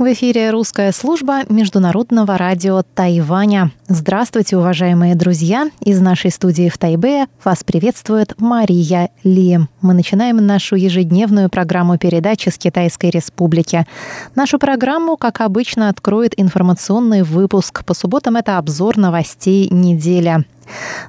В эфире русская служба Международного радио Тайваня. Здравствуйте, уважаемые друзья! Из нашей студии в Тайбе вас приветствует Мария Ли. Мы начинаем нашу ежедневную программу передачи с Китайской Республики. Нашу программу, как обычно, откроет информационный выпуск. По субботам это обзор новостей недели.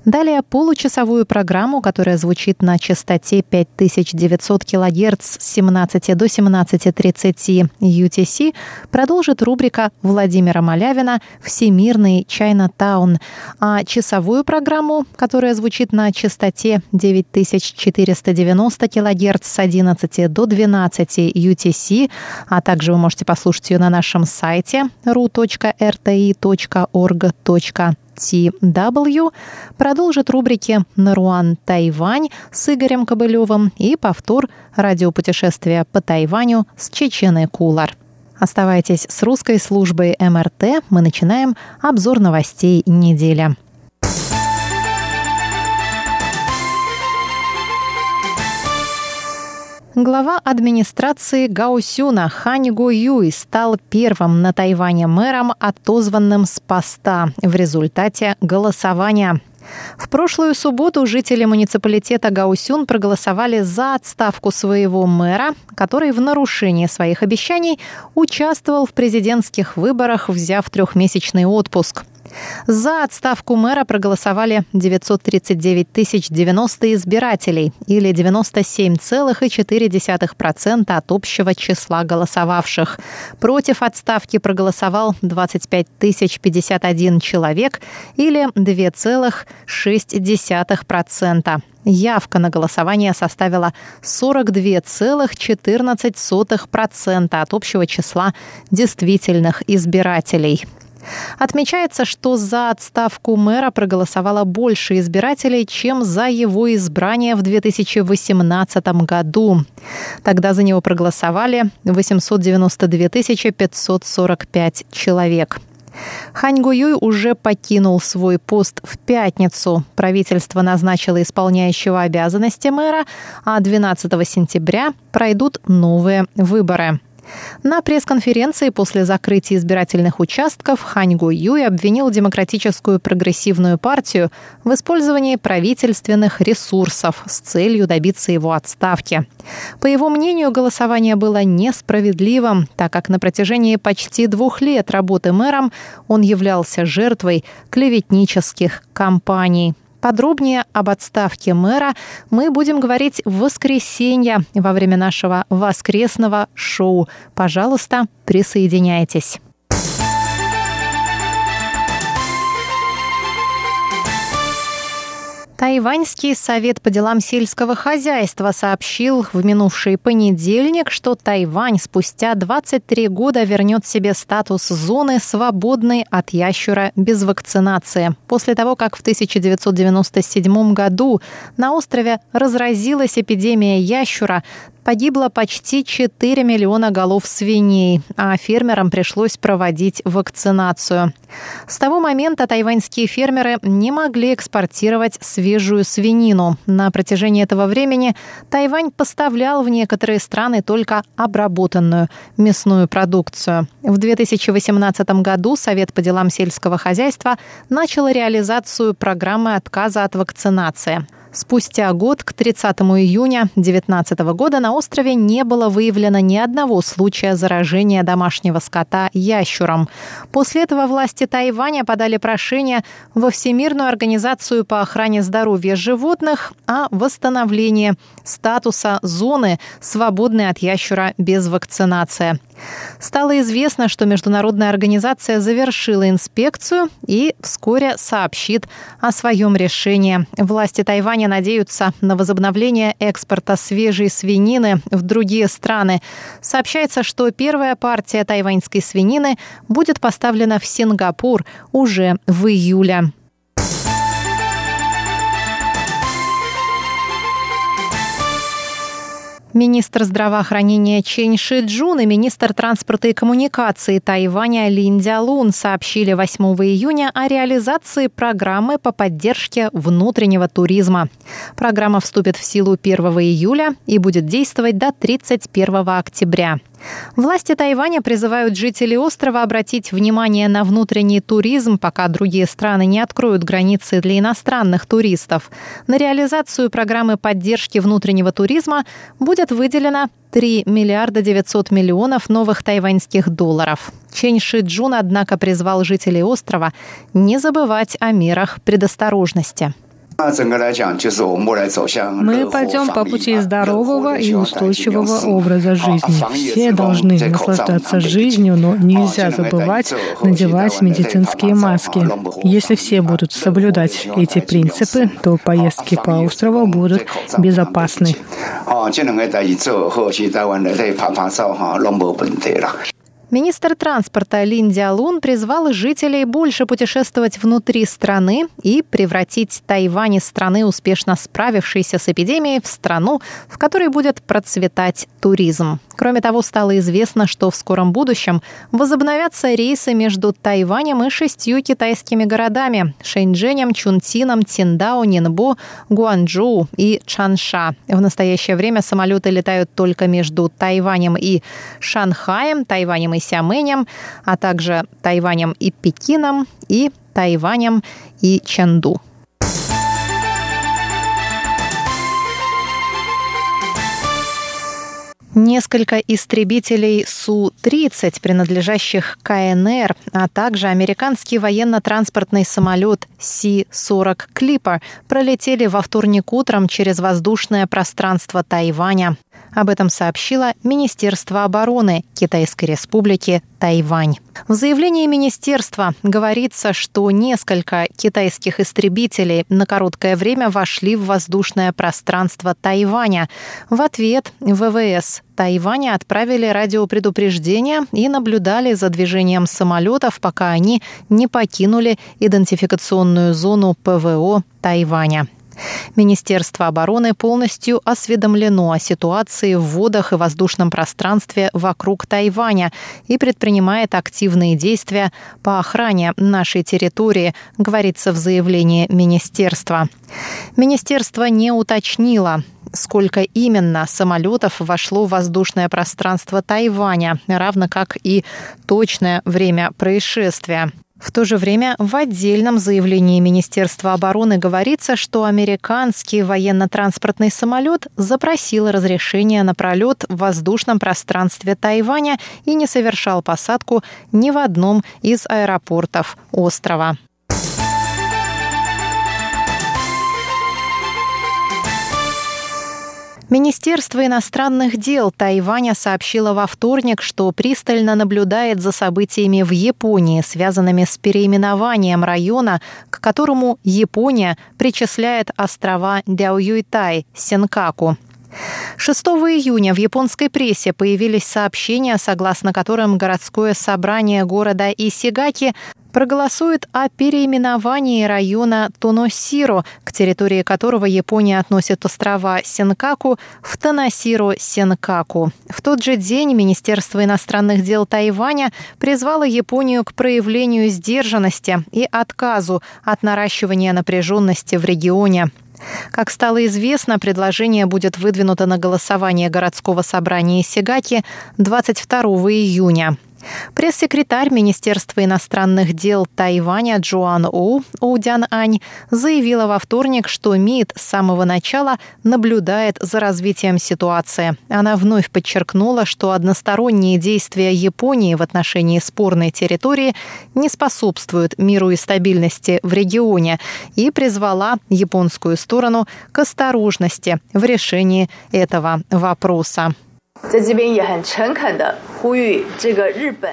Далее получасовую программу, которая звучит на частоте 5900 кГц с 17 до 17.30 UTC, продолжит рубрика Владимира Малявина «Всемирный Чайна-таун». А часовую программу, которая звучит на частоте 9490 кГц с 11 до 12 UTC, а также вы можете послушать ее на нашем сайте ru.rti.org.tw TW продолжит рубрики «Наруан Тайвань» с Игорем Кобылевым и повтор радиопутешествия по Тайваню с Чеченой Кулар. Оставайтесь с русской службой МРТ. Мы начинаем обзор новостей недели. Глава администрации Гаусюна Хань Го Юй стал первым на Тайване мэром, отозванным с поста в результате голосования. В прошлую субботу жители муниципалитета Гаусюн проголосовали за отставку своего мэра, который в нарушении своих обещаний участвовал в президентских выборах, взяв трехмесячный отпуск. За отставку мэра проголосовали 939 тысяч 90 избирателей или 97,4% от общего числа голосовавших. Против отставки проголосовал 25 тысяч 51 человек или 2,6%. Явка на голосование составила 42,14% от общего числа действительных избирателей. Отмечается, что за отставку мэра проголосовало больше избирателей, чем за его избрание в 2018 году. Тогда за него проголосовали 892 545 человек. Хань Гуюй уже покинул свой пост в пятницу. Правительство назначило исполняющего обязанности мэра, а 12 сентября пройдут новые выборы. На пресс-конференции после закрытия избирательных участков Хань Гу Юй обвинил Демократическую прогрессивную партию в использовании правительственных ресурсов с целью добиться его отставки. По его мнению, голосование было несправедливым, так как на протяжении почти двух лет работы мэром он являлся жертвой клеветнических кампаний. Подробнее об отставке мэра мы будем говорить в воскресенье во время нашего воскресного шоу. Пожалуйста, присоединяйтесь. Тайваньский совет по делам сельского хозяйства сообщил в минувший понедельник, что Тайвань спустя 23 года вернет себе статус зоны, свободной от ящура без вакцинации. После того, как в 1997 году на острове разразилась эпидемия ящура, Погибло почти 4 миллиона голов свиней, а фермерам пришлось проводить вакцинацию. С того момента тайваньские фермеры не могли экспортировать свежую свинину. На протяжении этого времени Тайвань поставлял в некоторые страны только обработанную мясную продукцию. В 2018 году Совет по делам сельского хозяйства начал реализацию программы отказа от вакцинации – Спустя год, к 30 июня 2019 года, на острове не было выявлено ни одного случая заражения домашнего скота ящуром. После этого власти Тайваня подали прошение во Всемирную организацию по охране здоровья животных о восстановлении статуса зоны, свободной от ящура без вакцинации. Стало известно, что международная организация завершила инспекцию и вскоре сообщит о своем решении. Власти Тайваня надеются на возобновление экспорта свежей свинины в другие страны. Сообщается, что первая партия тайваньской свинины будет поставлена в Сингапур уже в июле. Министр здравоохранения Чен Ши Джун и министр транспорта и коммуникации Тайваня Лин Дялун сообщили 8 июня о реализации программы по поддержке внутреннего туризма. Программа вступит в силу 1 июля и будет действовать до 31 октября. Власти Тайваня призывают жителей острова обратить внимание на внутренний туризм, пока другие страны не откроют границы для иностранных туристов. На реализацию программы поддержки внутреннего туризма будет выделено 3 миллиарда 900 миллионов новых тайваньских долларов. Чен Ши Джун, однако, призвал жителей острова не забывать о мерах предосторожности. Мы пойдем по пути здорового и устойчивого образа жизни. Все должны наслаждаться жизнью, но нельзя забывать надевать медицинские маски. Если все будут соблюдать эти принципы, то поездки по острову будут безопасны. Министр транспорта Лин Диалун призвал жителей больше путешествовать внутри страны и превратить Тайвань из страны, успешно справившейся с эпидемией, в страну, в которой будет процветать туризм. Кроме того, стало известно, что в скором будущем возобновятся рейсы между Тайванем и шестью китайскими городами – Шэньчжэнем, Чунтином, Тиндао, Нинбо, Гуанчжоу и Чанша. В настоящее время самолеты летают только между Тайванем и Шанхаем, Тайванем и Сямэнем, а также Тайванем и Пекином и Тайванем и Чэнду. Несколько истребителей Су-30, принадлежащих КНР, а также американский военно-транспортный самолет Си-40 Клиппер пролетели во вторник утром через воздушное пространство Тайваня. Об этом сообщило Министерство обороны Китайской Республики Тайвань. В заявлении министерства говорится, что несколько китайских истребителей на короткое время вошли в воздушное пространство Тайваня. В ответ ВВС Тайваня отправили радиопредупреждение и наблюдали за движением самолетов, пока они не покинули идентификационную зону ПВО Тайваня. Министерство обороны полностью осведомлено о ситуации в водах и воздушном пространстве вокруг Тайваня и предпринимает активные действия по охране нашей территории, говорится в заявлении министерства. Министерство не уточнило, сколько именно самолетов вошло в воздушное пространство Тайваня, равно как и точное время происшествия. В то же время в отдельном заявлении Министерства обороны говорится, что американский военно-транспортный самолет запросил разрешение на пролет в воздушном пространстве Тайваня и не совершал посадку ни в одном из аэропортов острова. Министерство иностранных дел Тайваня сообщило во вторник, что пристально наблюдает за событиями в Японии, связанными с переименованием района, к которому Япония причисляет острова Дяоюйтай, Сенкаку. 6 июня в японской прессе появились сообщения, согласно которым городское собрание города Исигаки проголосует о переименовании района Тоносиро, к территории которого Япония относит острова Сенкаку, в Тоносиро-Сенкаку. В тот же день Министерство иностранных дел Тайваня призвало Японию к проявлению сдержанности и отказу от наращивания напряженности в регионе. Как стало известно, предложение будет выдвинуто на голосование городского собрания Сигаки 22 июня. Пресс-секретарь Министерства иностранных дел Тайваня Джоан Оу Оудян Ань заявила во вторник, что МИД с самого начала наблюдает за развитием ситуации. Она вновь подчеркнула, что односторонние действия Японии в отношении спорной территории не способствуют миру и стабильности в регионе и призвала японскую сторону к осторожности в решении этого вопроса.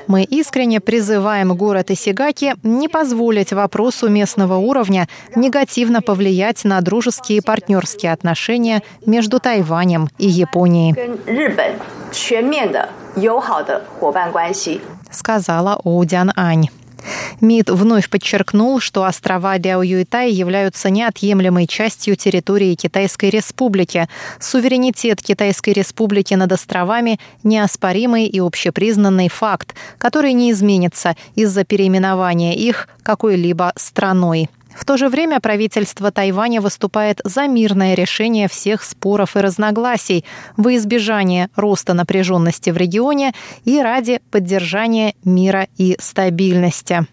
Мы искренне призываем город Исигаки не позволить вопросу местного уровня негативно повлиять на дружеские и партнерские отношения между Тайванем и Японией. Сказала Оудян Ань. МИД вновь подчеркнул, что острова Ляо Юйтай являются неотъемлемой частью территории Китайской Республики. Суверенитет Китайской Республики над островами – неоспоримый и общепризнанный факт, который не изменится из-за переименования их какой-либо страной. В то же время правительство Тайваня выступает за мирное решение всех споров и разногласий во избежание роста напряженности в регионе и ради поддержания мира и стабильности.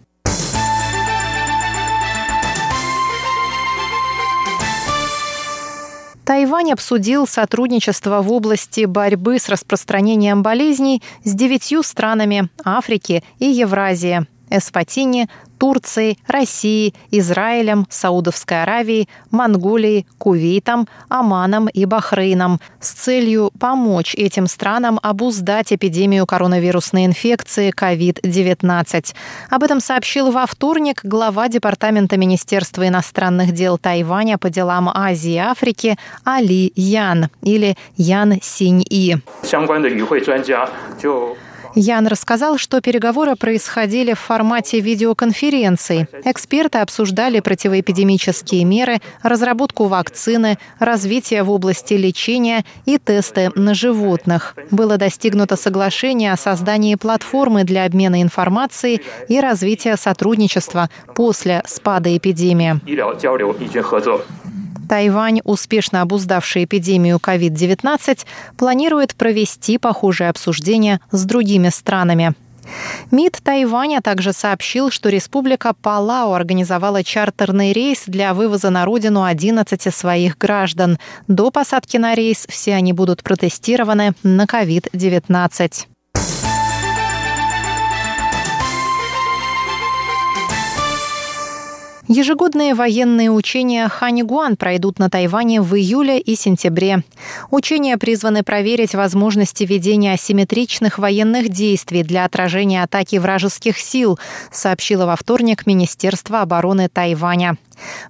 Тайвань обсудил сотрудничество в области борьбы с распространением болезней с девятью странами Африки и Евразии. Эсватини, Турцией, Россией, Израилем, Саудовской Аравией, Монголией, Кувейтом, Оманом и Бахрейном с целью помочь этим странам обуздать эпидемию коронавирусной инфекции COVID-19. Об этом сообщил во вторник глава Департамента Министерства иностранных дел Тайваня по делам Азии и Африки Али Ян или Ян Синь-И. Ян рассказал, что переговоры происходили в формате видеоконференций. Эксперты обсуждали противоэпидемические меры, разработку вакцины, развитие в области лечения и тесты на животных. Было достигнуто соглашение о создании платформы для обмена информацией и развития сотрудничества после спада эпидемии. Тайвань, успешно обуздавший эпидемию COVID-19, планирует провести похожее обсуждение с другими странами. МИД Тайваня также сообщил, что республика Палау организовала чартерный рейс для вывоза на родину 11 своих граждан. До посадки на рейс все они будут протестированы на COVID-19. Ежегодные военные учения Ханигуан пройдут на Тайване в июле и сентябре. Учения призваны проверить возможности ведения асимметричных военных действий для отражения атаки вражеских сил, сообщило во вторник Министерство обороны Тайваня.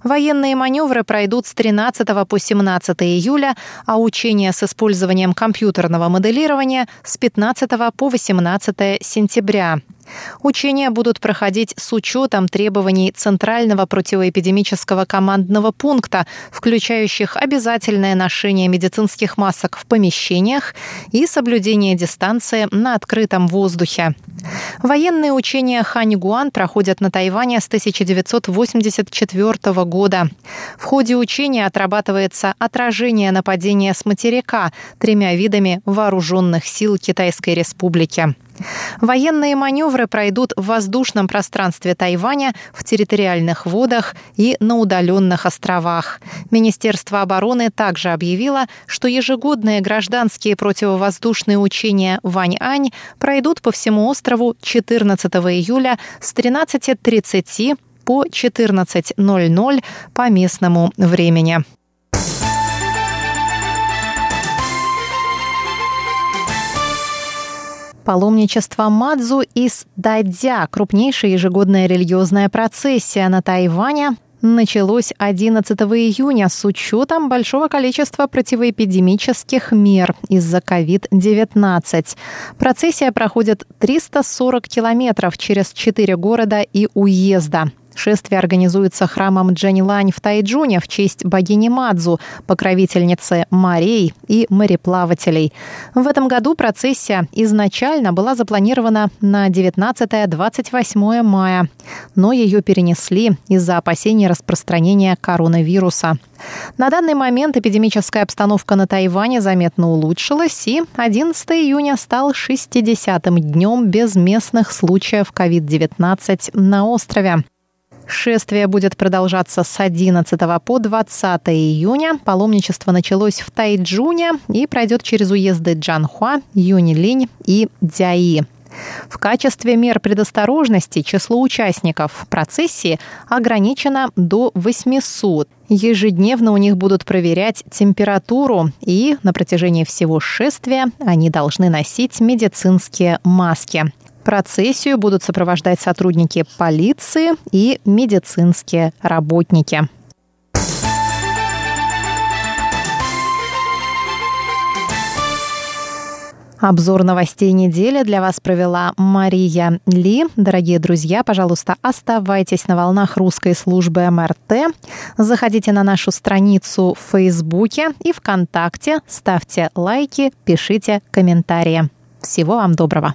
Военные маневры пройдут с 13 по 17 июля, а учения с использованием компьютерного моделирования с 15 по 18 сентября. Учения будут проходить с учетом требований Центрального противоэпидемического командного пункта, включающих обязательное ношение медицинских масок в помещениях и соблюдение дистанции на открытом воздухе. Военные учения Ханьгуан проходят на Тайване с 1984 года. В ходе учения отрабатывается отражение нападения с материка тремя видами вооруженных сил Китайской Республики. Военные маневры пройдут в воздушном пространстве Тайваня, в территориальных водах и на удаленных островах. Министерство обороны также объявило, что ежегодные гражданские противовоздушные учения Вань-Ань пройдут по всему острову 14 июля с 13.30 по 14.00 по местному времени. Паломничество Мадзу из Дадзя, крупнейшая ежегодная религиозная процессия на Тайване, началось 11 июня с учетом большого количества противоэпидемических мер из-за COVID-19. Процессия проходит 340 километров через четыре города и уезда. Шествие организуется храмом Джанилань в Тайджуне в честь богини Мадзу, покровительницы морей и мореплавателей. В этом году процессия изначально была запланирована на 19-28 мая, но ее перенесли из-за опасений распространения коронавируса. На данный момент эпидемическая обстановка на Тайване заметно улучшилась, и 11 июня стал 60-м днем без местных случаев COVID-19 на острове. Шествие будет продолжаться с 11 по 20 июня. Паломничество началось в Тайджуне и пройдет через уезды Джанхуа, Юнилинь и Дзяи. В качестве мер предосторожности число участников процессии ограничено до 800. Ежедневно у них будут проверять температуру, и на протяжении всего шествия они должны носить медицинские маски. Процессию будут сопровождать сотрудники полиции и медицинские работники. Обзор новостей недели для вас провела Мария Ли. Дорогие друзья, пожалуйста, оставайтесь на волнах русской службы МРТ. Заходите на нашу страницу в Фейсбуке и ВКонтакте, ставьте лайки, пишите комментарии. Всего вам доброго!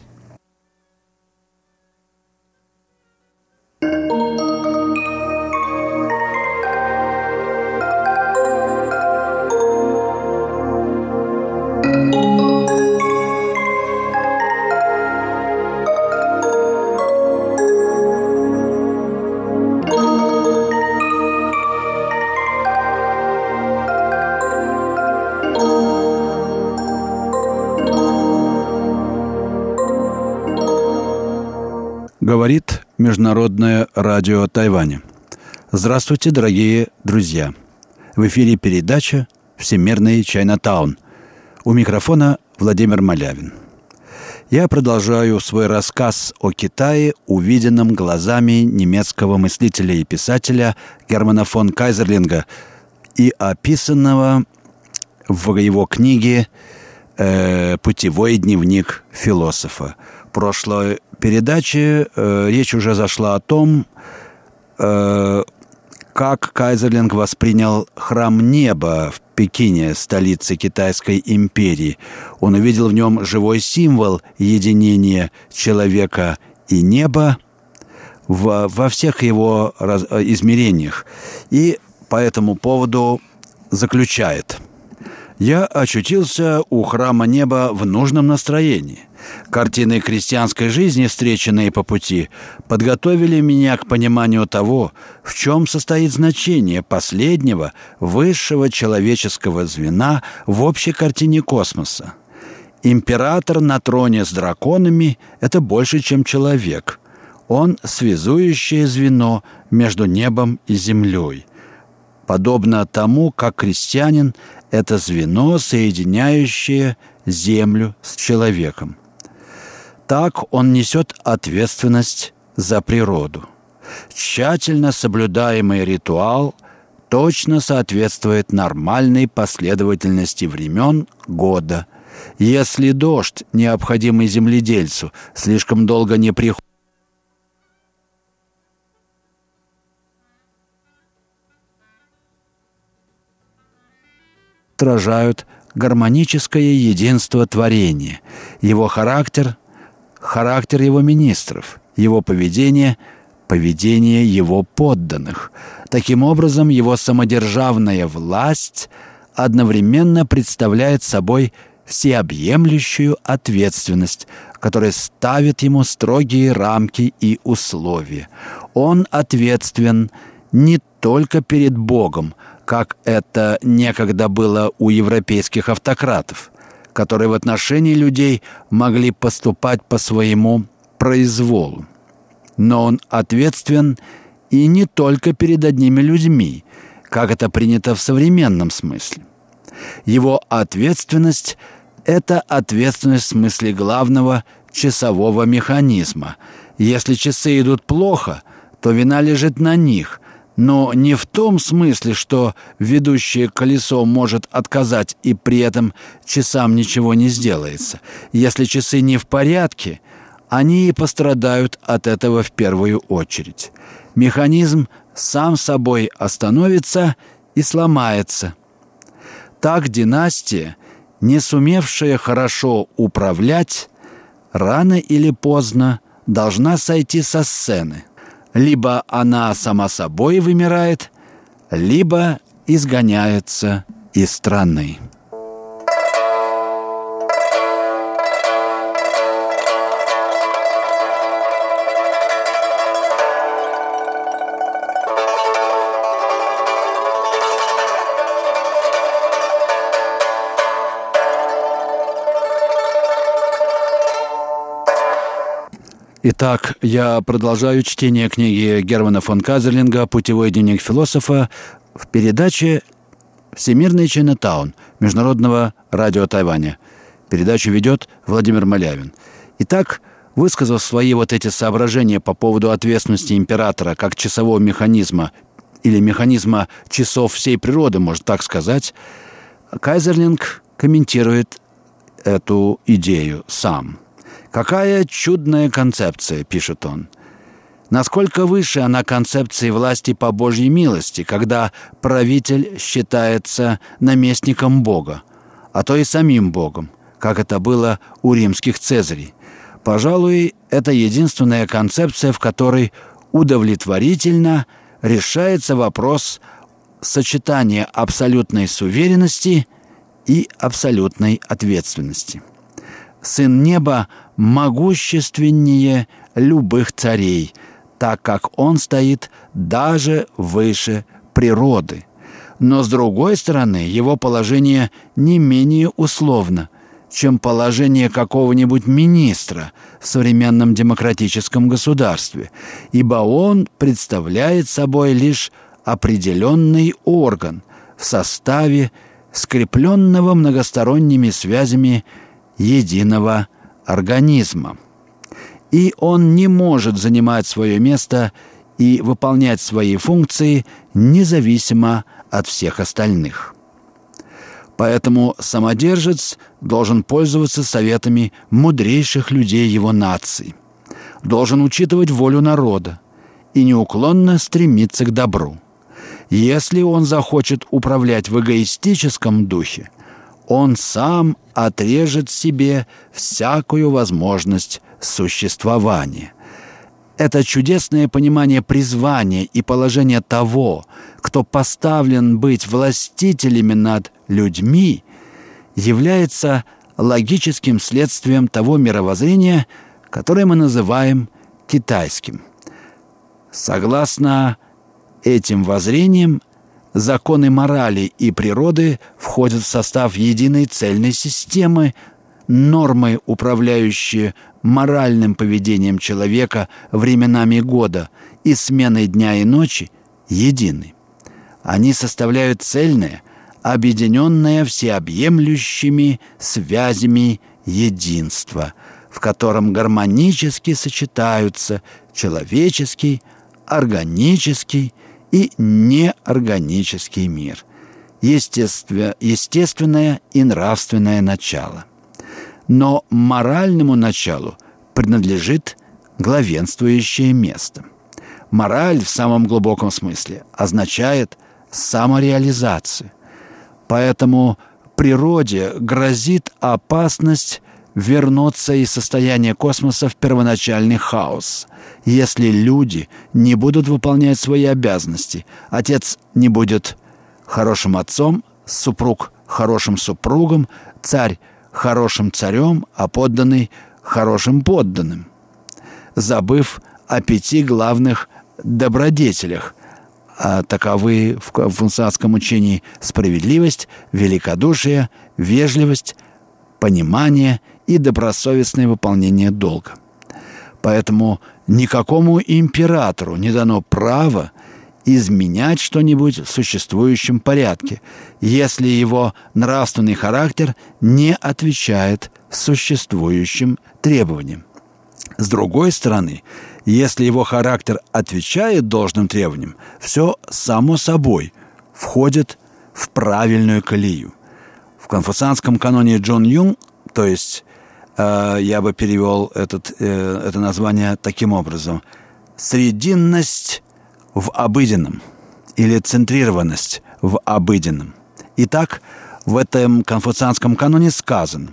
Международное радио Тайваня. Здравствуйте, дорогие друзья. В эфире передача «Всемирный Чайнатаун». У микрофона Владимир Малявин. Я продолжаю свой рассказ о Китае, увиденном глазами немецкого мыслителя и писателя Германа фон Кайзерлинга и описанного в его книге э, «Путевой дневник философа». Прошлой передаче э, речь уже зашла о том, э, как Кайзерлинг воспринял храм неба в Пекине, столице Китайской империи. Он увидел в нем живой символ единения человека и неба в, во всех его раз, э, измерениях. И по этому поводу заключает. «Я очутился у храма неба в нужном настроении. Картины крестьянской жизни, встреченные по пути, подготовили меня к пониманию того, в чем состоит значение последнего, высшего человеческого звена в общей картине космоса. Император на троне с драконами – это больше, чем человек. Он – связующее звено между небом и землей. Подобно тому, как крестьянин – это звено, соединяющее землю с человеком. Так он несет ответственность за природу. Тщательно соблюдаемый ритуал точно соответствует нормальной последовательности времен года. Если дождь, необходимый земледельцу, слишком долго не приходит, отражают гармоническое единство творения, его характер характер его министров, его поведение, поведение его подданных. Таким образом, его самодержавная власть одновременно представляет собой всеобъемлющую ответственность, которая ставит ему строгие рамки и условия. Он ответственен не только перед Богом, как это некогда было у европейских автократов, которые в отношении людей могли поступать по своему произволу. Но он ответственен и не только перед одними людьми, как это принято в современном смысле. Его ответственность – это ответственность в смысле главного часового механизма. Если часы идут плохо, то вина лежит на них, но не в том смысле, что ведущее колесо может отказать и при этом часам ничего не сделается. Если часы не в порядке, они и пострадают от этого в первую очередь. Механизм сам собой остановится и сломается. Так династия, не сумевшая хорошо управлять, рано или поздно должна сойти со сцены – либо она сама собой вымирает, либо изгоняется из страны. Итак, я продолжаю чтение книги Германа фон Казерлинга «Путевой дневник философа» в передаче «Всемирный Чайнатаун» Международного радио Тайваня. Передачу ведет Владимир Малявин. Итак, высказав свои вот эти соображения по поводу ответственности императора как часового механизма или механизма часов всей природы, можно так сказать, Кайзерлинг комментирует эту идею сам. «Какая чудная концепция», — пишет он. Насколько выше она концепции власти по Божьей милости, когда правитель считается наместником Бога, а то и самим Богом, как это было у римских цезарей. Пожалуй, это единственная концепция, в которой удовлетворительно решается вопрос сочетания абсолютной суверенности и абсолютной ответственности. Сын неба могущественнее любых царей, так как он стоит даже выше природы. Но с другой стороны, его положение не менее условно – чем положение какого-нибудь министра в современном демократическом государстве, ибо он представляет собой лишь определенный орган в составе скрепленного многосторонними связями единого организма. И он не может занимать свое место и выполнять свои функции независимо от всех остальных. Поэтому самодержец должен пользоваться советами мудрейших людей его нации, должен учитывать волю народа и неуклонно стремиться к добру. Если он захочет управлять в эгоистическом духе, он сам отрежет себе всякую возможность существования – это чудесное понимание призвания и положения того, кто поставлен быть властителями над людьми, является логическим следствием того мировоззрения, которое мы называем китайским. Согласно этим воззрениям, законы морали и природы входят в состав единой цельной системы, нормы, управляющие моральным поведением человека временами года и сменой дня и ночи, едины. Они составляют цельное, объединенное всеобъемлющими связями единства, в котором гармонически сочетаются человеческий, органический и неорганический мир, естественное и нравственное начало но моральному началу принадлежит главенствующее место. Мораль в самом глубоком смысле означает самореализацию. Поэтому природе грозит опасность вернуться из состояния космоса в первоначальный хаос, если люди не будут выполнять свои обязанности. Отец не будет хорошим отцом, супруг хорошим супругом, царь хорошим царем, а подданный хорошим подданным, забыв о пяти главных добродетелях, а таковы в конфуцианском учении справедливость, великодушие, вежливость, понимание и добросовестное выполнение долга. Поэтому никакому императору не дано право изменять что-нибудь в существующем порядке, если его нравственный характер не отвечает существующим требованиям. С другой стороны, если его характер отвечает должным требованиям, все само собой входит в правильную колею. В конфуцианском каноне Джон Юнг, то есть я бы перевел этот, э, это название таким образом, срединность в обыденном или центрированность в обыденном. Итак, в этом конфуцианском каноне сказано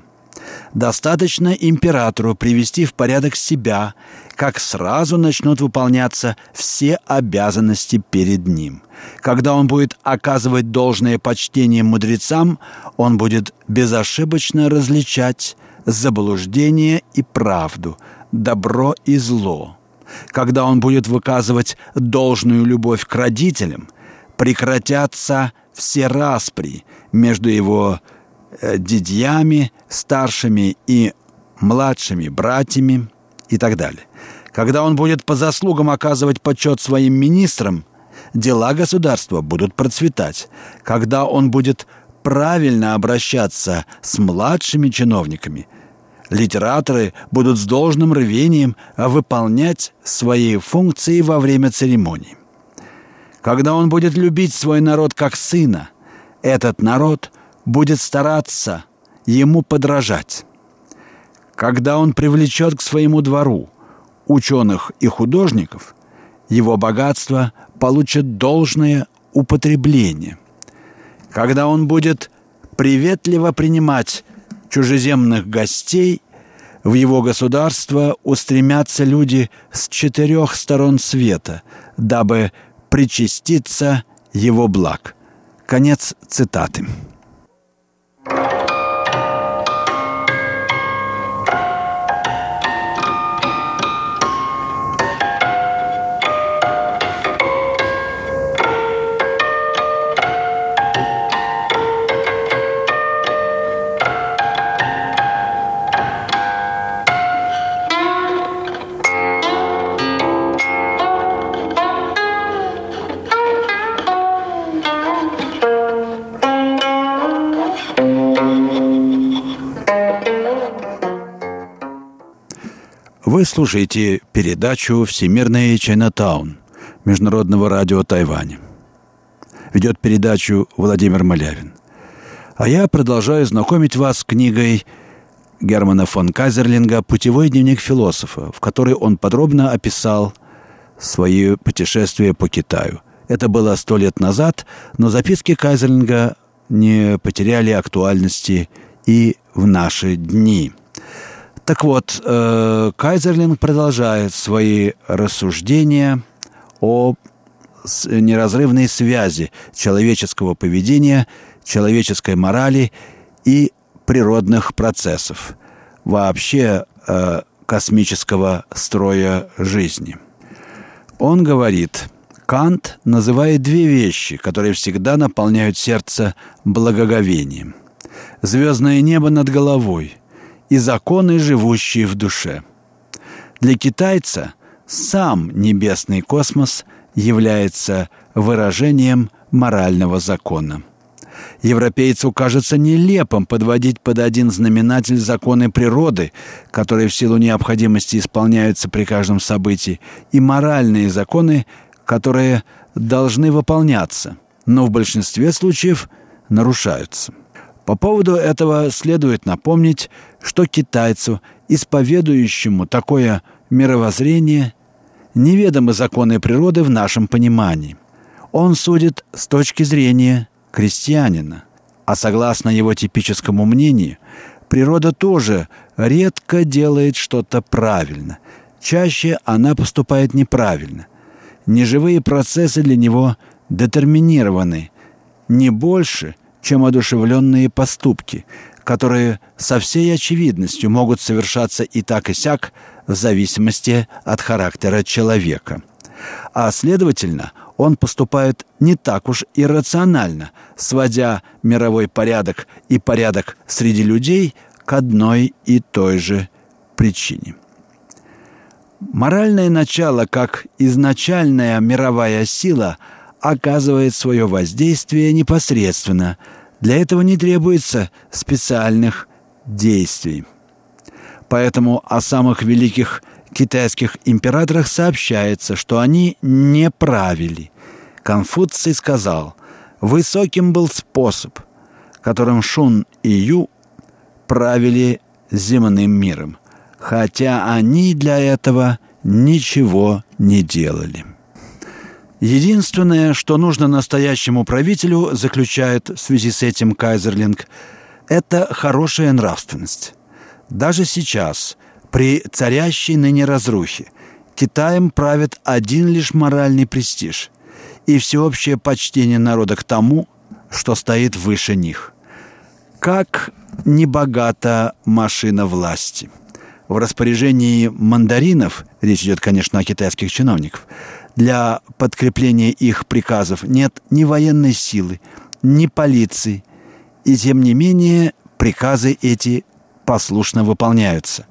«Достаточно императору привести в порядок себя, как сразу начнут выполняться все обязанности перед ним. Когда он будет оказывать должное почтение мудрецам, он будет безошибочно различать заблуждение и правду, добро и зло, когда он будет выказывать должную любовь к родителям, прекратятся все распри между его э, дядьями, старшими и младшими братьями и так далее. Когда он будет по заслугам оказывать почет своим министрам, дела государства будут процветать. Когда он будет правильно обращаться с младшими чиновниками – Литераторы будут с должным рвением выполнять свои функции во время церемонии. Когда он будет любить свой народ как сына, этот народ будет стараться ему подражать. Когда он привлечет к своему двору ученых и художников, его богатство получит должное употребление. Когда он будет приветливо принимать чужеземных гостей, в его государство устремятся люди с четырех сторон света, дабы причаститься его благ. Конец цитаты. Вы слушаете передачу «Всемирный Чайнатаун» Международного радио Тайваня. Ведет передачу Владимир Малявин. А я продолжаю знакомить вас с книгой Германа фон Кайзерлинга «Путевой дневник философа», в которой он подробно описал свои путешествия по Китаю. Это было сто лет назад, но записки Кайзерлинга не потеряли актуальности и в наши дни – так вот, э, Кайзерлинг продолжает свои рассуждения о неразрывной связи человеческого поведения, человеческой морали и природных процессов, вообще э, космического строя жизни. Он говорит, Кант называет две вещи, которые всегда наполняют сердце благоговением. Звездное небо над головой – и законы, живущие в душе. Для китайца сам небесный космос является выражением морального закона. Европейцу кажется нелепым подводить под один знаменатель законы природы, которые в силу необходимости исполняются при каждом событии, и моральные законы, которые должны выполняться, но в большинстве случаев нарушаются. По поводу этого следует напомнить, что китайцу, исповедующему такое мировоззрение, неведомы законы природы в нашем понимании. Он судит с точки зрения крестьянина, а согласно его типическому мнению, природа тоже редко делает что-то правильно. Чаще она поступает неправильно. Неживые процессы для него детерминированы не больше – чем одушевленные поступки, которые со всей очевидностью могут совершаться и так и сяк в зависимости от характера человека. А следовательно, он поступает не так уж иррационально, сводя мировой порядок и порядок среди людей к одной и той же причине. Моральное начало, как изначальная мировая сила – оказывает свое воздействие непосредственно. Для этого не требуется специальных действий. Поэтому о самых великих китайских императорах сообщается, что они не правили. Конфуций сказал, высоким был способ, которым Шун и Ю правили земным миром, хотя они для этого ничего не делали. Единственное, что нужно настоящему правителю, заключает в связи с этим Кайзерлинг, это хорошая нравственность. Даже сейчас, при царящей ныне разрухе, Китаем правит один лишь моральный престиж и всеобщее почтение народа к тому, что стоит выше них. Как небогата машина власти. В распоряжении мандаринов, речь идет, конечно, о китайских чиновниках, для подкрепления их приказов нет ни военной силы, ни полиции. И тем не менее приказы эти послушно выполняются.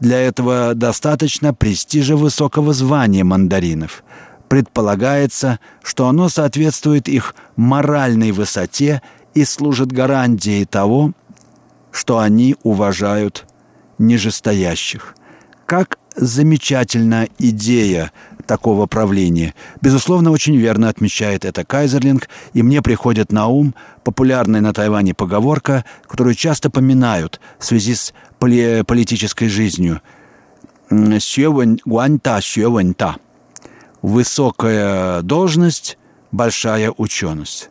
Для этого достаточно престижа высокого звания мандаринов. Предполагается, что оно соответствует их моральной высоте и служит гарантией того, что они уважают нижестоящих. Как замечательна идея такого правления. Безусловно, очень верно отмечает это Кайзерлинг, и мне приходит на ум популярная на Тайване поговорка, которую часто поминают в связи с поли политической жизнью. Высокая должность, большая ученость.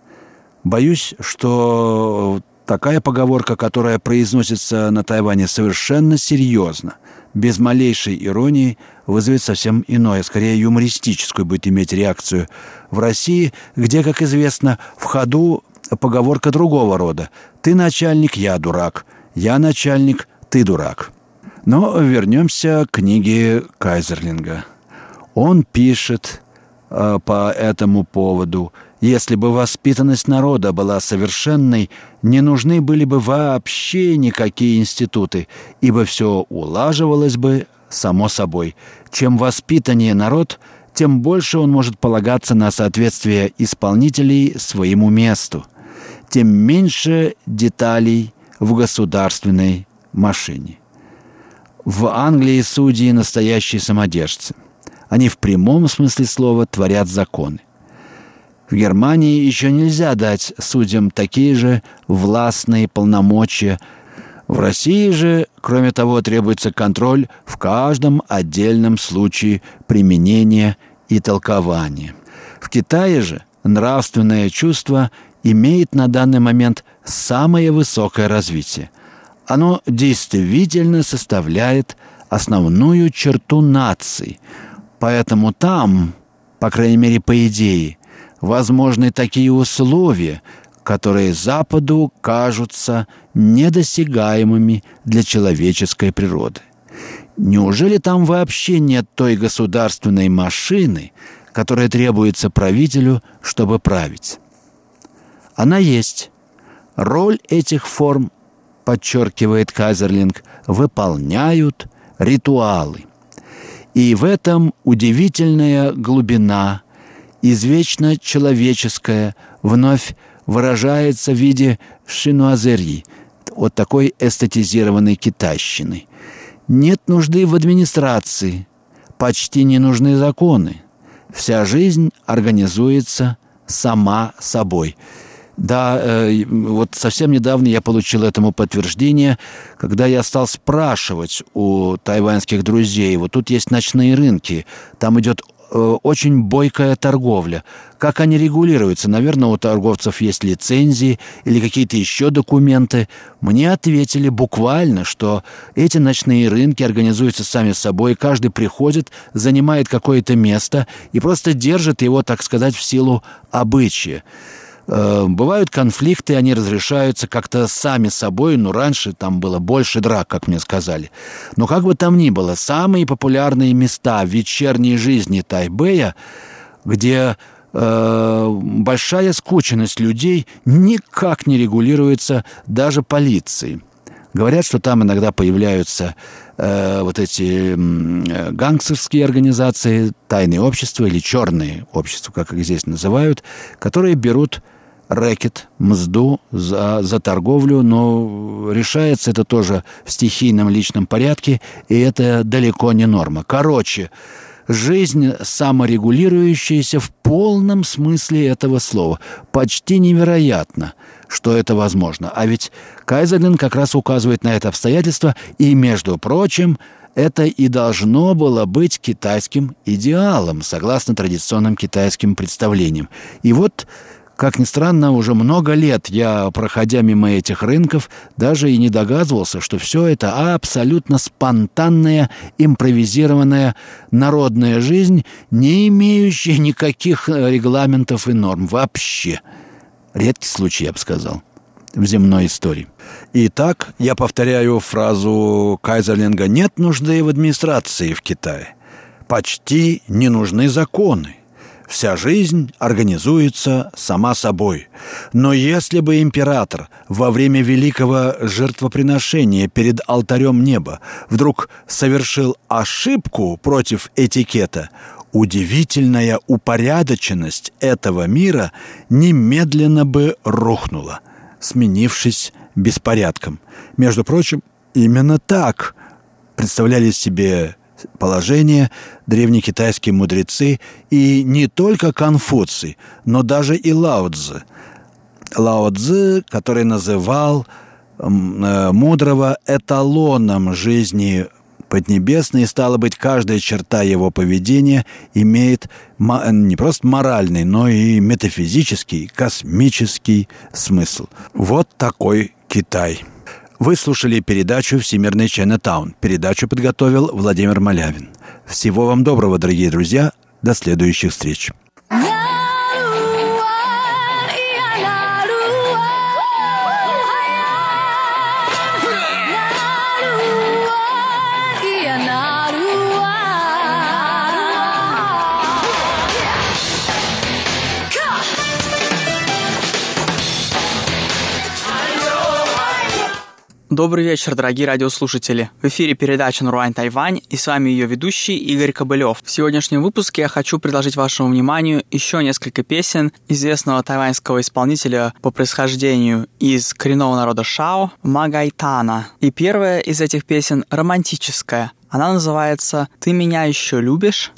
Боюсь, что такая поговорка, которая произносится на Тайване совершенно серьезно, без малейшей иронии, вызовет совсем иное, скорее юмористическую будет иметь реакцию. В России, где, как известно, в ходу поговорка другого рода. «Ты начальник, я дурак. Я начальник, ты дурак». Но вернемся к книге Кайзерлинга. Он пишет э, по этому поводу – если бы воспитанность народа была совершенной, не нужны были бы вообще никакие институты, ибо все улаживалось бы само собой. Чем воспитаннее народ, тем больше он может полагаться на соответствие исполнителей своему месту, тем меньше деталей в государственной машине. В Англии судьи настоящие самодержцы. Они в прямом смысле слова творят законы. В Германии еще нельзя дать судьям такие же властные полномочия. В России же, кроме того, требуется контроль в каждом отдельном случае применения и толкования. В Китае же нравственное чувство имеет на данный момент самое высокое развитие. Оно действительно составляет основную черту нации. Поэтому там, по крайней мере по идее, возможны такие условия, которые Западу кажутся недосягаемыми для человеческой природы. Неужели там вообще нет той государственной машины, которая требуется правителю, чтобы править? Она есть. Роль этих форм, подчеркивает Казерлинг, выполняют ритуалы. И в этом удивительная глубина извечно человеческое вновь выражается в виде шинуазерьи, вот такой эстетизированной китайщины. Нет нужды в администрации, почти не нужны законы. Вся жизнь организуется сама собой. Да, э, вот совсем недавно я получил этому подтверждение, когда я стал спрашивать у тайваньских друзей. Вот тут есть ночные рынки, там идет очень бойкая торговля. Как они регулируются? Наверное, у торговцев есть лицензии или какие-то еще документы. Мне ответили буквально, что эти ночные рынки организуются сами собой. Каждый приходит, занимает какое-то место и просто держит его, так сказать, в силу обычая. Э, бывают конфликты, они разрешаются как-то сами собой, но раньше там было больше драк, как мне сказали. Но как бы там ни было, самые популярные места в вечерней жизни Тайбэя, где э, большая скученность людей никак не регулируется даже полицией. Говорят, что там иногда появляются э, вот эти э, гангстерские организации, тайные общества или черные общества, как их здесь называют, которые берут рэкет, мзду за, за торговлю, но решается это тоже в стихийном личном порядке, и это далеко не норма. Короче, жизнь саморегулирующаяся в полном смысле этого слова. Почти невероятно, что это возможно. А ведь Кайзерлин как раз указывает на это обстоятельство, и, между прочим, это и должно было быть китайским идеалом, согласно традиционным китайским представлениям. И вот как ни странно, уже много лет я, проходя мимо этих рынков, даже и не догадывался, что все это абсолютно спонтанная, импровизированная народная жизнь, не имеющая никаких э, регламентов и норм вообще. Редкий случай, я бы сказал, в земной истории. Итак, я повторяю фразу Кайзерлинга «Нет нужды в администрации в Китае. Почти не нужны законы. Вся жизнь организуется сама собой. Но если бы император во время великого жертвоприношения перед алтарем неба вдруг совершил ошибку против этикета, удивительная упорядоченность этого мира немедленно бы рухнула, сменившись беспорядком. Между прочим, именно так представляли себе положение древнекитайские мудрецы и не только Конфуций, но даже и Лао Цзы. Лао Цзы, который называл э, мудрого эталоном жизни Поднебесной, стало быть, каждая черта его поведения имеет не просто моральный, но и метафизический, космический смысл. Вот такой Китай. Вы слушали передачу «Всемирный Чайнатаун». Передачу подготовил Владимир Малявин. Всего вам доброго, дорогие друзья. До следующих встреч. Добрый вечер, дорогие радиослушатели. В эфире передача «Наруань Тайвань» и с вами ее ведущий Игорь Кобылев. В сегодняшнем выпуске я хочу предложить вашему вниманию еще несколько песен известного тайваньского исполнителя по происхождению из коренного народа Шао Магайтана. И первая из этих песен романтическая. Она называется «Ты меня еще любишь?»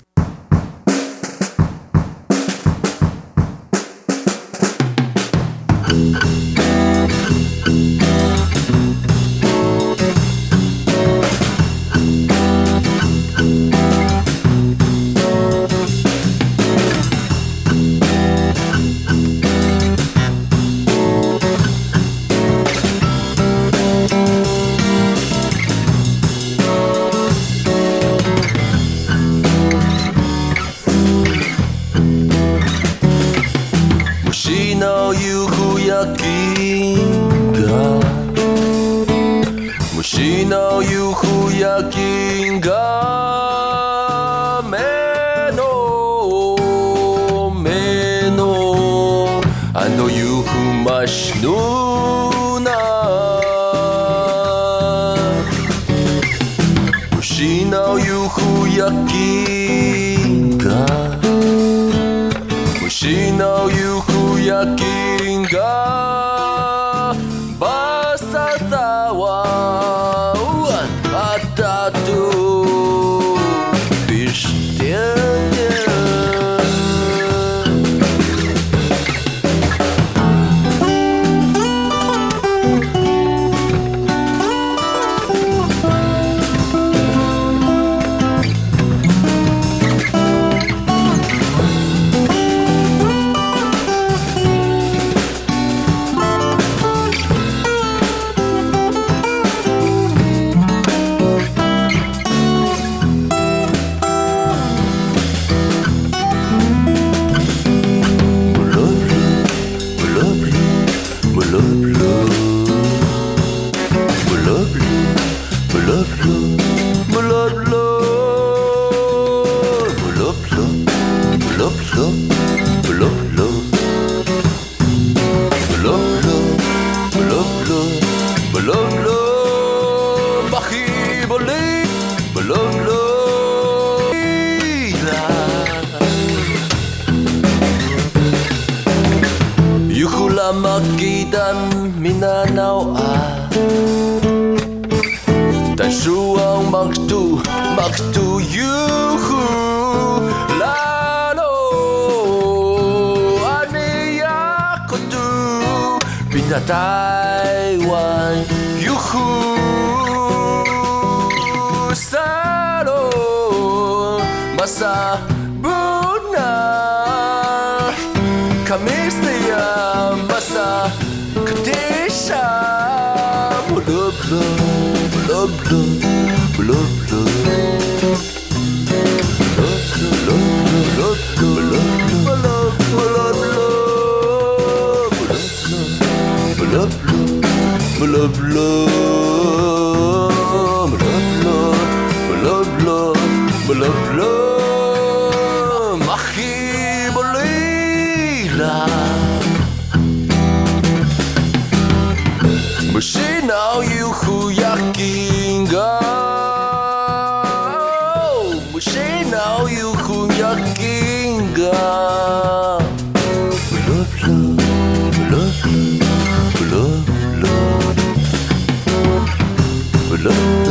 The.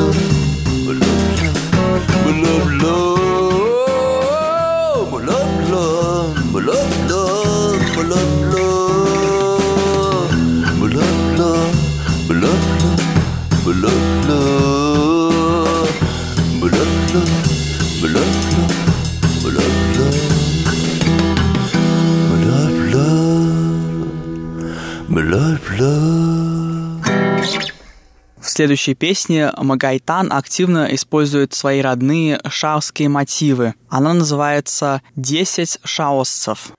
Следующей песне Магайтан активно использует свои родные шаосские мотивы. Она называется «Десять шаосцев».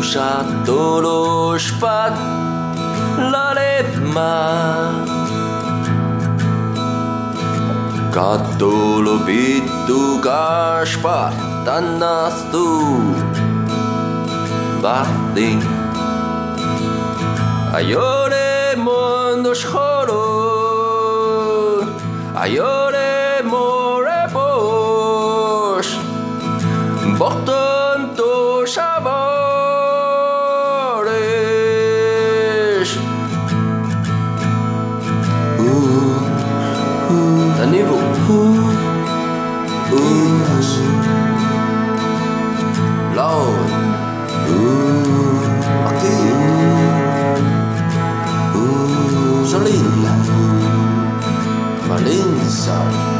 tusattulóspat lalép már. Kattulu pittu kaspar tannastu Bahtin Ayore mondos joro Ayore more bosh Bohtor sun.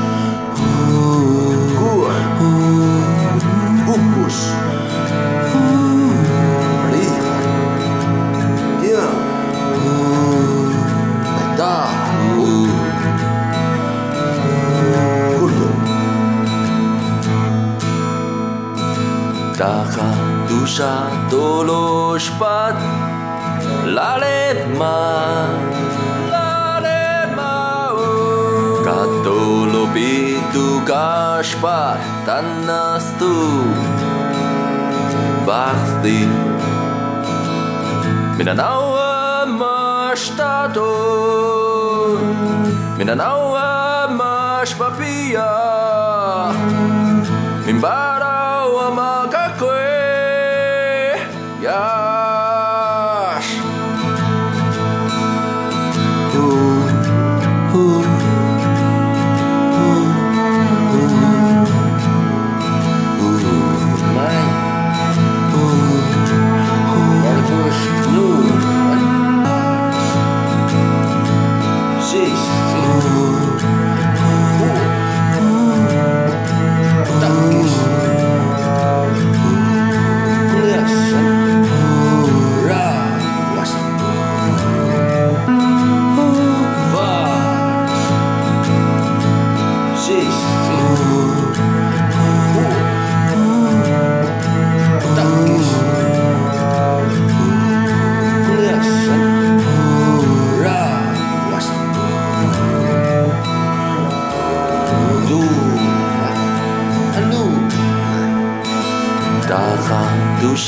Wachsin. Mit einer partir. Minanaua mit einer Minanaua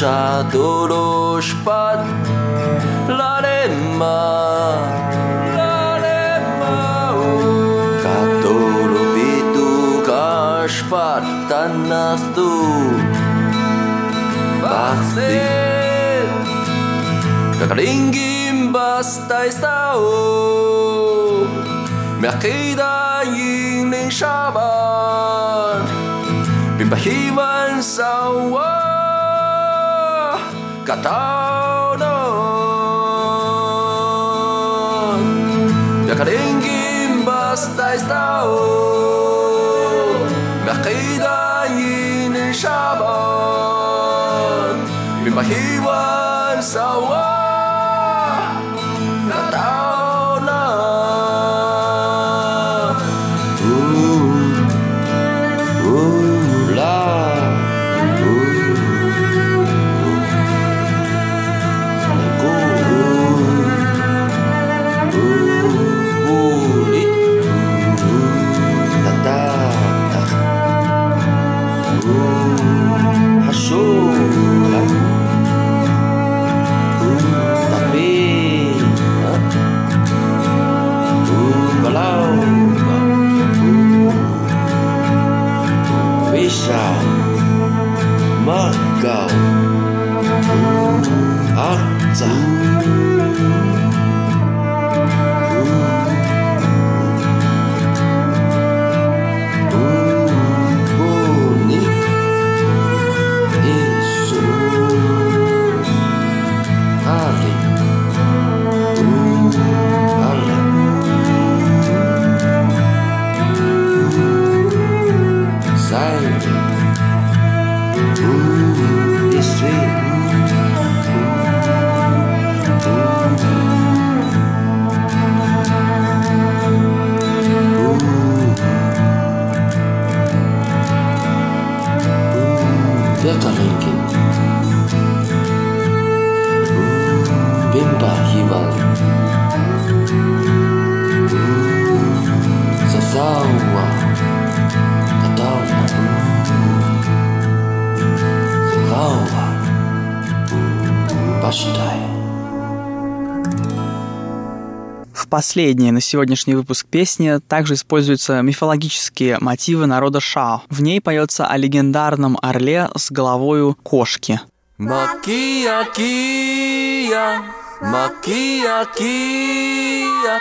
adoro schpad la reman la remao adoro vito schpad dann hast du wachst du dallingin basta sta o merkidai me shaban bin bei wans kataudon Yakarengim basta istao Mekida yin shaban Bimahiwan sawan последней на сегодняшний выпуск песни также используются мифологические мотивы народа Шао. В ней поется о легендарном орле с головою кошки. Макия кия, макия кия,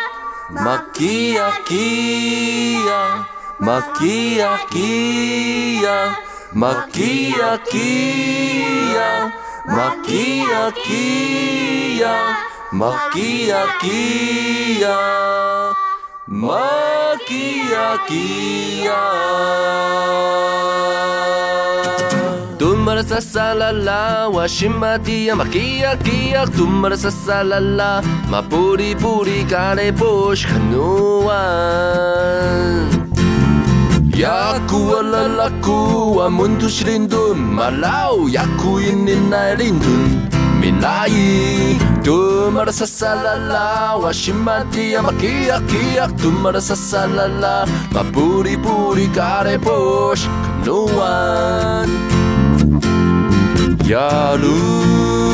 макия кия, макия кия, макия кия, макия кия, Makia-kia, makia-kia. Tumbar sa salala, washimatia makia-kia. Tumbar sa salala, mapuri-puri kare bosh kanuan. Yaku ala laku, amuntus rindun, malau yaku ininay rindun. 未来止まらささららわしまてやまきやきや止まらささららまぶりぶりかれぼしかのわんやる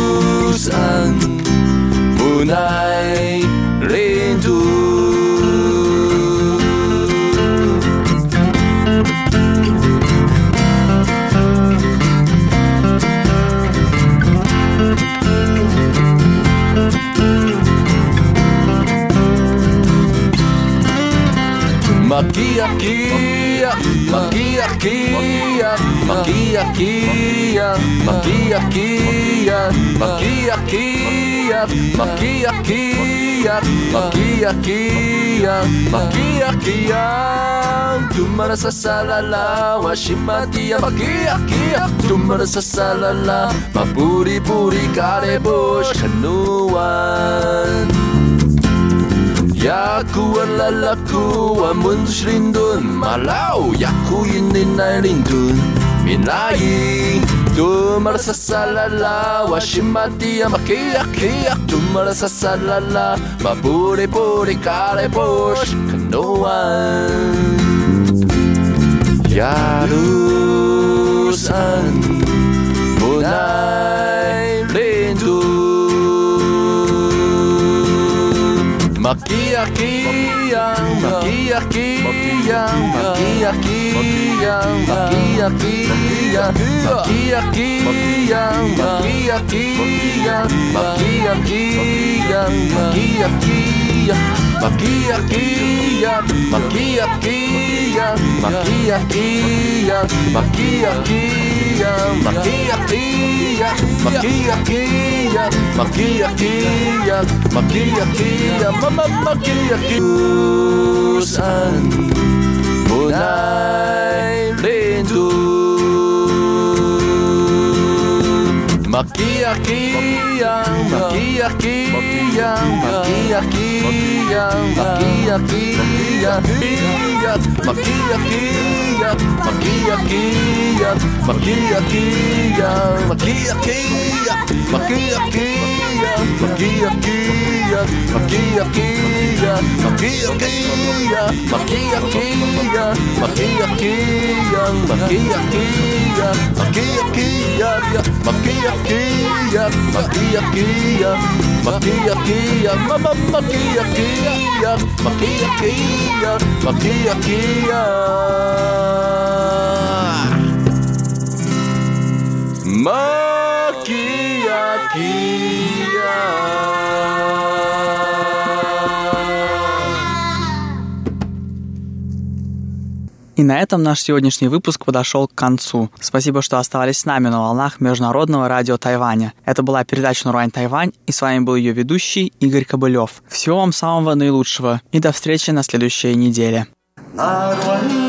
Makiakia, makiakia Tumara sa salala, washimatia Makiakia, tumara sa salala Mapuri-puri karebos kanuan Yaku lalaku amunsh rindun Malaw, yaku yinin ay rindun Minayin Tumara sa salala, washimati amakia kia. Tumara sa salala, mapuri puri kare push kanoan. Yarusan, munay rindu. Makia kia, makia kia, makia kia, makia kia maquilla, maquilla, maquilla, maquilla, maquilla, maquilla, maquilla, maquilla, Maquilla, maquilla, maquilla, maquilla, maquilla, maquilla, maquilla, maquilla, maquilla, maquilla, maquilla, maquilla, maquilla, maquilla, maquilla, maquilla, Maquia, quia, maquia, quia, maquia, quia, maquia, quia, maquia, quia. Magia, magia, magia, magia, magia, magia, magia, magia, magia, magia, magia, magia, magia, magia, Magia, Gia, Mama, Magia, Gia, Magia, Gia, Magia, Gia. Magia. И на этом наш сегодняшний выпуск подошел к концу. Спасибо, что оставались с нами на волнах Международного радио Тайваня. Это была передача «Нурань Тайвань», и с вами был ее ведущий Игорь Кобылев. Всего вам самого наилучшего, и до встречи на следующей неделе. な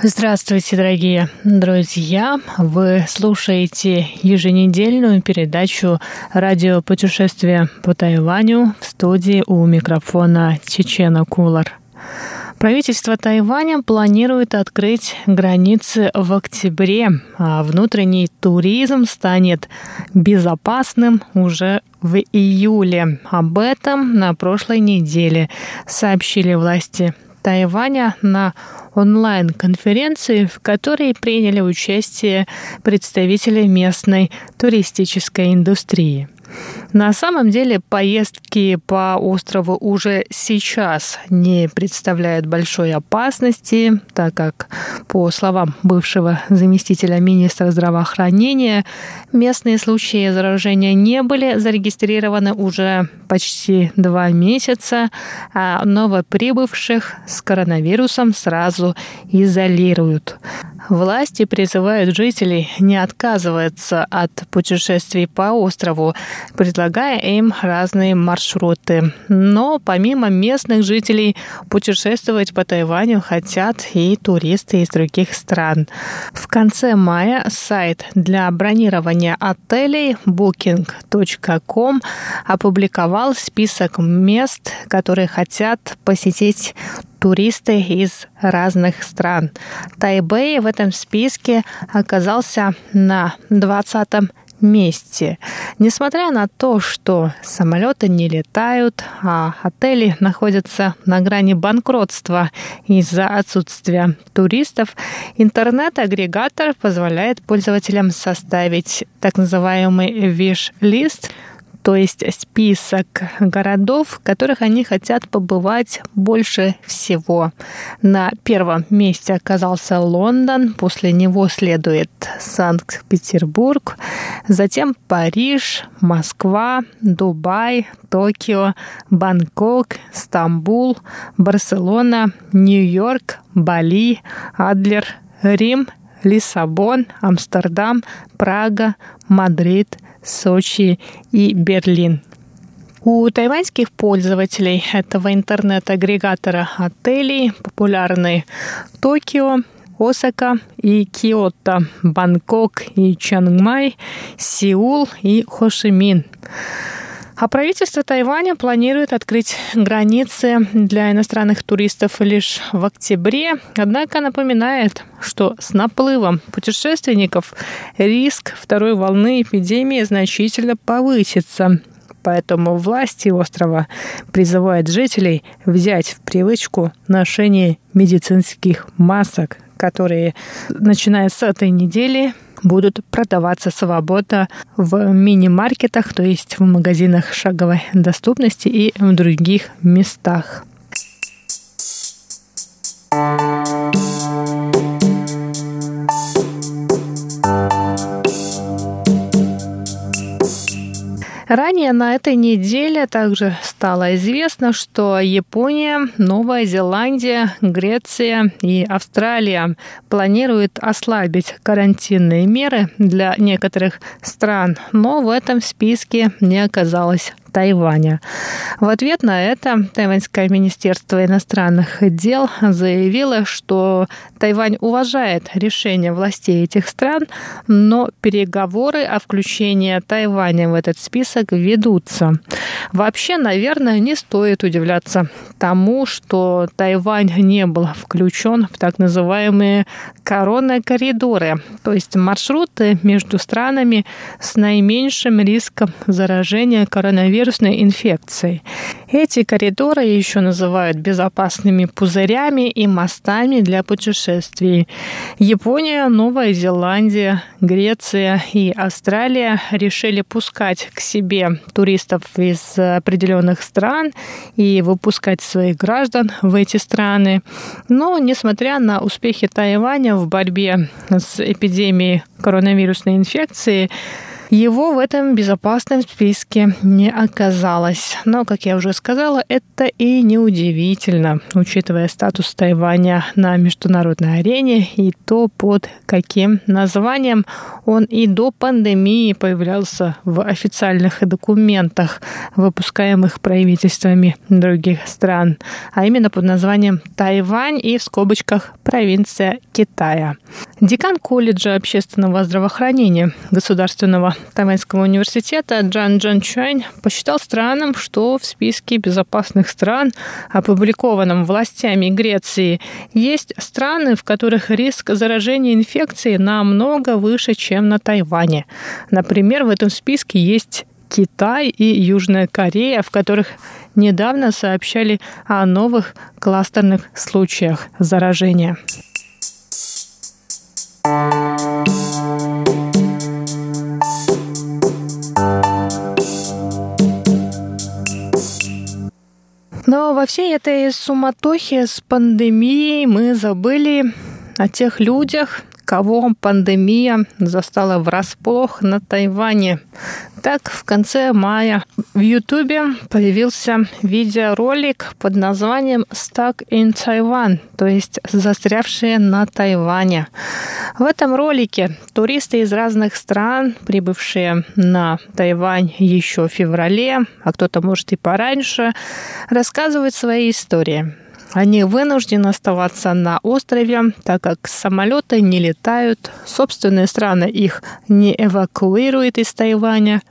Здравствуйте, дорогие друзья! Вы слушаете еженедельную передачу «Радио путешествия по Тайваню» в студии у микрофона Чечена Кулар. Правительство Тайваня планирует открыть границы в октябре, а внутренний туризм станет безопасным уже в июле. Об этом на прошлой неделе сообщили власти Тайваня на онлайн-конференции, в которой приняли участие представители местной туристической индустрии. На самом деле поездки по острову уже сейчас не представляют большой опасности, так как, по словам бывшего заместителя министра здравоохранения, местные случаи заражения не были зарегистрированы уже почти два месяца, а новоприбывших с коронавирусом сразу изолируют. Власти призывают жителей не отказываться от путешествий по острову, предлагая им разные маршруты. Но помимо местных жителей, путешествовать по Тайваню хотят и туристы из других стран. В конце мая сайт для бронирования отелей booking.com опубликовал список мест, которые хотят посетить туристы из разных стран. Тайбэй в этом списке оказался на 20 месте. Несмотря на то, что самолеты не летают, а отели находятся на грани банкротства из-за отсутствия туристов, интернет-агрегатор позволяет пользователям составить так называемый виш-лист – то есть список городов, в которых они хотят побывать больше всего. На первом месте оказался Лондон, после него следует Санкт-Петербург, затем Париж, Москва, Дубай, Токио, Бангкок, Стамбул, Барселона, Нью-Йорк, Бали, Адлер, Рим, Лиссабон, Амстердам, Прага, Мадрид – Сочи и Берлин. У тайваньских пользователей этого интернет-агрегатора отелей популярны Токио, Осака и Киото, Бангкок и Чангмай, Сеул и Хошимин. А правительство Тайваня планирует открыть границы для иностранных туристов лишь в октябре, однако напоминает, что с наплывом путешественников риск второй волны эпидемии значительно повысится. Поэтому власти острова призывают жителей взять в привычку ношение медицинских масок, которые, начиная с этой недели, будут продаваться свободно в мини-маркетах, то есть в магазинах шаговой доступности и в других местах. Ранее на этой неделе также стало известно, что Япония, Новая Зеландия, Греция и Австралия планируют ослабить карантинные меры для некоторых стран, но в этом списке не оказалось Тайваня. В ответ на это Тайваньское министерство иностранных дел заявило, что Тайвань уважает решение властей этих стран, но переговоры о включении Тайваня в этот список ведутся. Вообще, наверное, не стоит удивляться тому, что Тайвань не был включен в так называемые коронные коридоры, то есть маршруты между странами с наименьшим риском заражения коронавирусной инфекцией. Эти коридоры еще называют безопасными пузырями и мостами для путешествий. Япония, Новая Зеландия, Греция и Австралия решили пускать к себе туристов из определенных стран и выпускать своих граждан в эти страны. Но, несмотря на успехи Тайваня в борьбе с эпидемией коронавирусной инфекции, Его в этом безопасном списке не оказалось. Но, как я уже сказала, это и не удивительно, учитывая статус Тайваня на международной арене и то, под каким названием он и до пандемии появлялся в официальных документах, выпускаемых правительствами других стран, а именно под названием Тайвань и в скобочках провинция Китая. Декан колледжа общественного здравоохранения Государственного Тайваньского университета Джан Джан Чуань посчитал странным, что в списке безопасных стран, опубликованном властями Греции, есть страны, в которых риск заражения инфекцией намного выше, чем на Тайване. Например, в этом списке есть Китай и Южная Корея, в которых недавно сообщали о новых кластерных случаях заражения. Но во всей этой суматохе с пандемией мы забыли о тех людях, кого пандемия застала врасплох на Тайване. Так, в конце мая в Ютубе появился видеоролик под названием «Stuck in Taiwan», то есть «Застрявшие на Тайване». В этом ролике туристы из разных стран, прибывшие на Тайвань еще в феврале, а кто-то, может, и пораньше, рассказывают свои истории – они вынуждены оставаться на острове, так как самолеты не летают, собственные страны их не эвакуируют из Тайваня.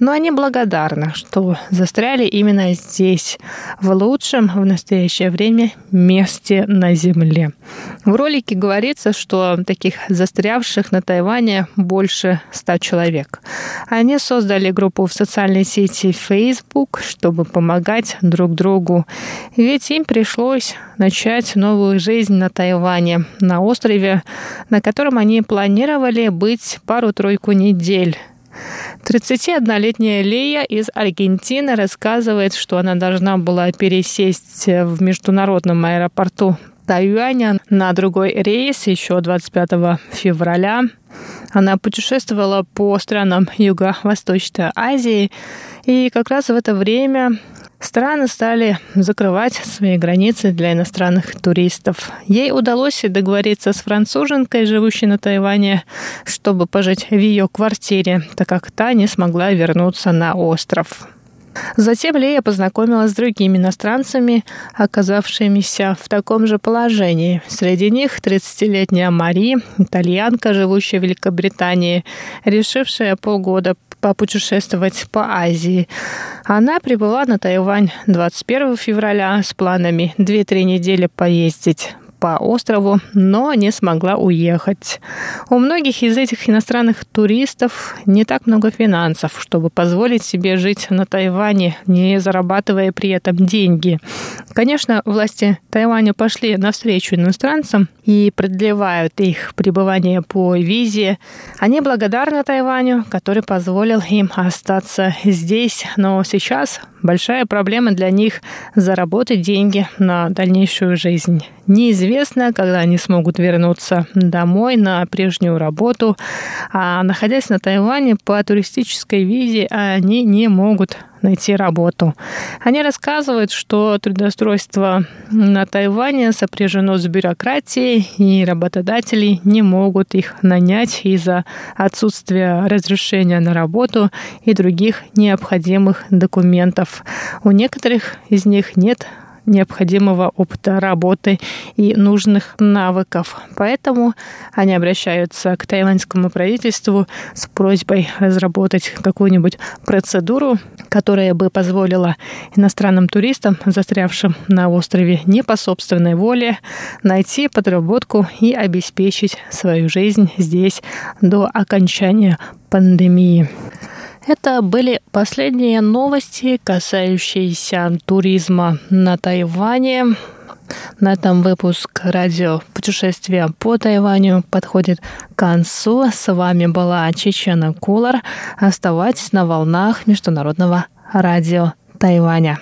Но они благодарны, что застряли именно здесь, в лучшем в настоящее время месте на Земле. В ролике говорится, что таких застрявших на Тайване больше ста человек. Они создали группу в социальной сети Facebook, чтобы помогать друг другу. Ведь им пришлось решились начать новую жизнь на Тайване, на острове, на котором они планировали быть пару-тройку недель. 31-летняя Лея из Аргентины рассказывает, что она должна была пересесть в международном аэропорту Тайюаня на другой рейс еще 25 февраля. Она путешествовала по странам Юго-Восточной Азии, и как раз в это время Страны стали закрывать свои границы для иностранных туристов. Ей удалось договориться с француженкой, живущей на Тайване, чтобы пожить в ее квартире, так как та не смогла вернуться на остров. Затем Лея познакомилась с другими иностранцами, оказавшимися в таком же положении. Среди них 30-летняя Мари, итальянка, живущая в Великобритании, решившая полгода попутешествовать по Азии. Она прибыла на Тайвань 21 февраля с планами 2-3 недели поездить по острову, но не смогла уехать. У многих из этих иностранных туристов не так много финансов, чтобы позволить себе жить на Тайване, не зарабатывая при этом деньги. Конечно, власти Тайваня пошли навстречу иностранцам и продлевают их пребывание по визе. Они благодарны Тайваню, который позволил им остаться здесь, но сейчас большая проблема для них заработать деньги на дальнейшую жизнь. Неизвестно, когда они смогут вернуться домой на прежнюю работу, а находясь на Тайване по туристической визе, они не могут найти работу. Они рассказывают, что трудоустройство на Тайване сопряжено с бюрократией, и работодатели не могут их нанять из-за отсутствия разрешения на работу и других необходимых документов. У некоторых из них нет необходимого опыта работы и нужных навыков. Поэтому они обращаются к тайландскому правительству с просьбой разработать какую-нибудь процедуру, которая бы позволила иностранным туристам, застрявшим на острове не по собственной воле, найти подработку и обеспечить свою жизнь здесь до окончания пандемии. Это были последние новости, касающиеся туризма на Тайване. На этом выпуск радио «Путешествие по Тайваню» подходит к концу. С вами была Чечена Кулар. Оставайтесь на волнах Международного радио Тайваня.